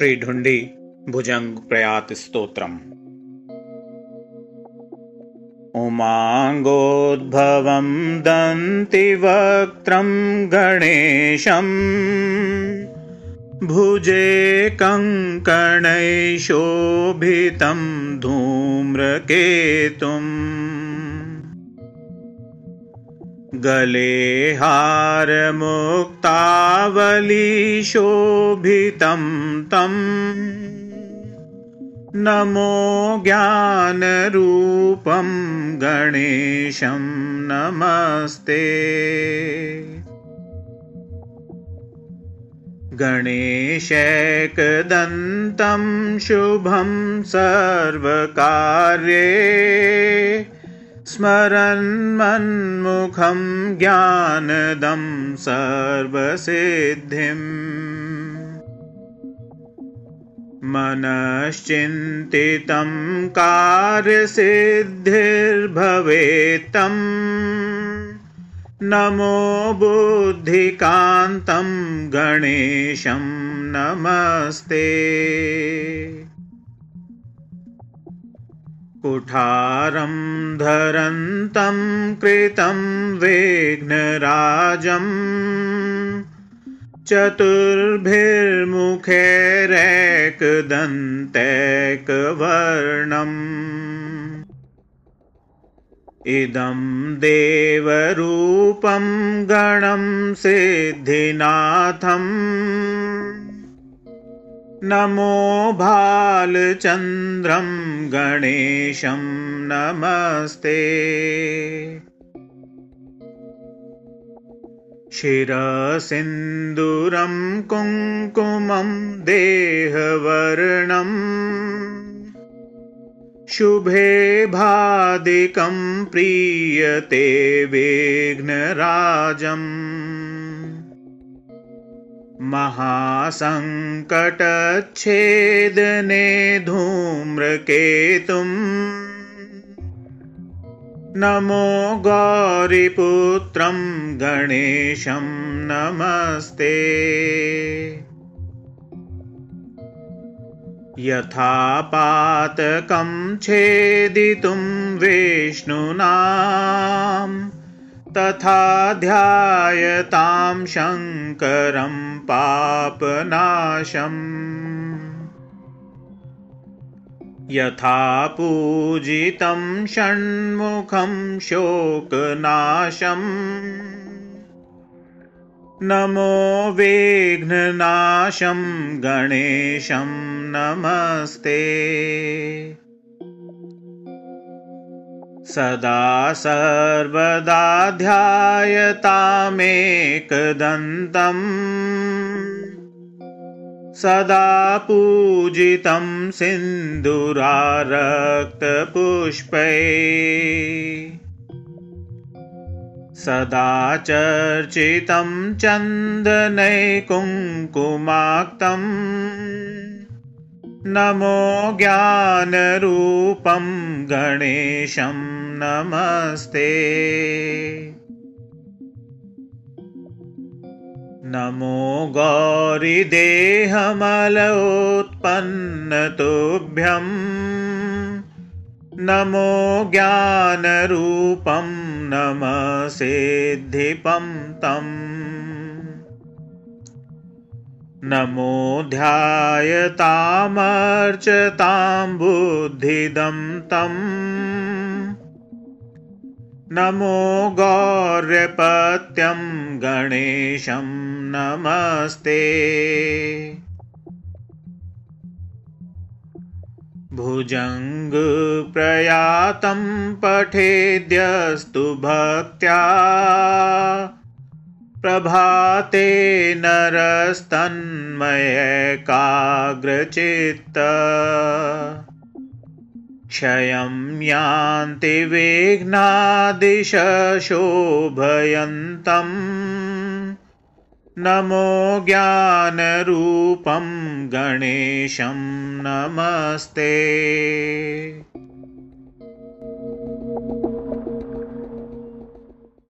श्रीढुण्डी भुजङ्गप्रयातिस्तोत्रम् उमाङ्गोद्भवं दन्तिवक्त्रं गणेशम्। भुजे कङ्कणैशोभितं धूम्रकेतुम् गले हारमुक्तावलीशोभितं तम् नमो ज्ञानरूपं गणेशं नमस्ते। गणेशैकदन्तं शुभं सर्वकार्ये स्मरन्मन्मुखं ज्ञानदं सर्वसिद्धिम्। मनश्चिन्तितं कार्यसिद्धिर्भवेत्तम्। नमो बुद्धिकान्तं गणेशं नमस्ते कुठारं धरन्तं कृतं वेघ्नराजम्। चतुर्भिर्मुखैरेकदन्तैकवर्णम्। इदं देवरूपं गणं सिद्धिनाथम् नमो भालचन्द्रं गणेशं नमस्ते। शिरसिन्दुरं कुङ्कुमं देहवर्णम्। शुभे भादिकं प्रीयते विघ्नराजम् महासङ्कटच्छेदने धूम्रकेतुम्। नमो गौरिपुत्रं गणेशं नमस्ते। यथा पातकं छेदितुं विष्णुनाम् तथा ध्यायतां शङ्करं पापनाशम्। यथा पूजितं षण्मुखं शोकनाशम्। नमो वेघ्ननाशं गणेशं नमस्ते सदा सर्वदा ध्यायतामेकदन्तम् सदा पूजितं सिन्दुरारक्तपुष्पै सदा चर्चितं चन्दनैकुङ्कुमाक्तम् नमो ज्ञानरूपं गणेशं नमस्ते। नमो गौरिदेहमलोत्पन्नतुभ्यम् नमो ज्ञानरूपं नमसेद्धिपं तम्। नमो ध्यायतामर्चतां बुद्धिदं तम् नमो गौर्यपत्यं गणेशं नमस्ते। भुजङ्गप्रयातं पठेद्यस्तु भक्त्या। प्रभाते नरस्तन्मयकाग्रचित्त क्षयं यान्ति विघ्नादिशोभयन्तम् नमो ज्ञानरूपं गणेशं नमस्ते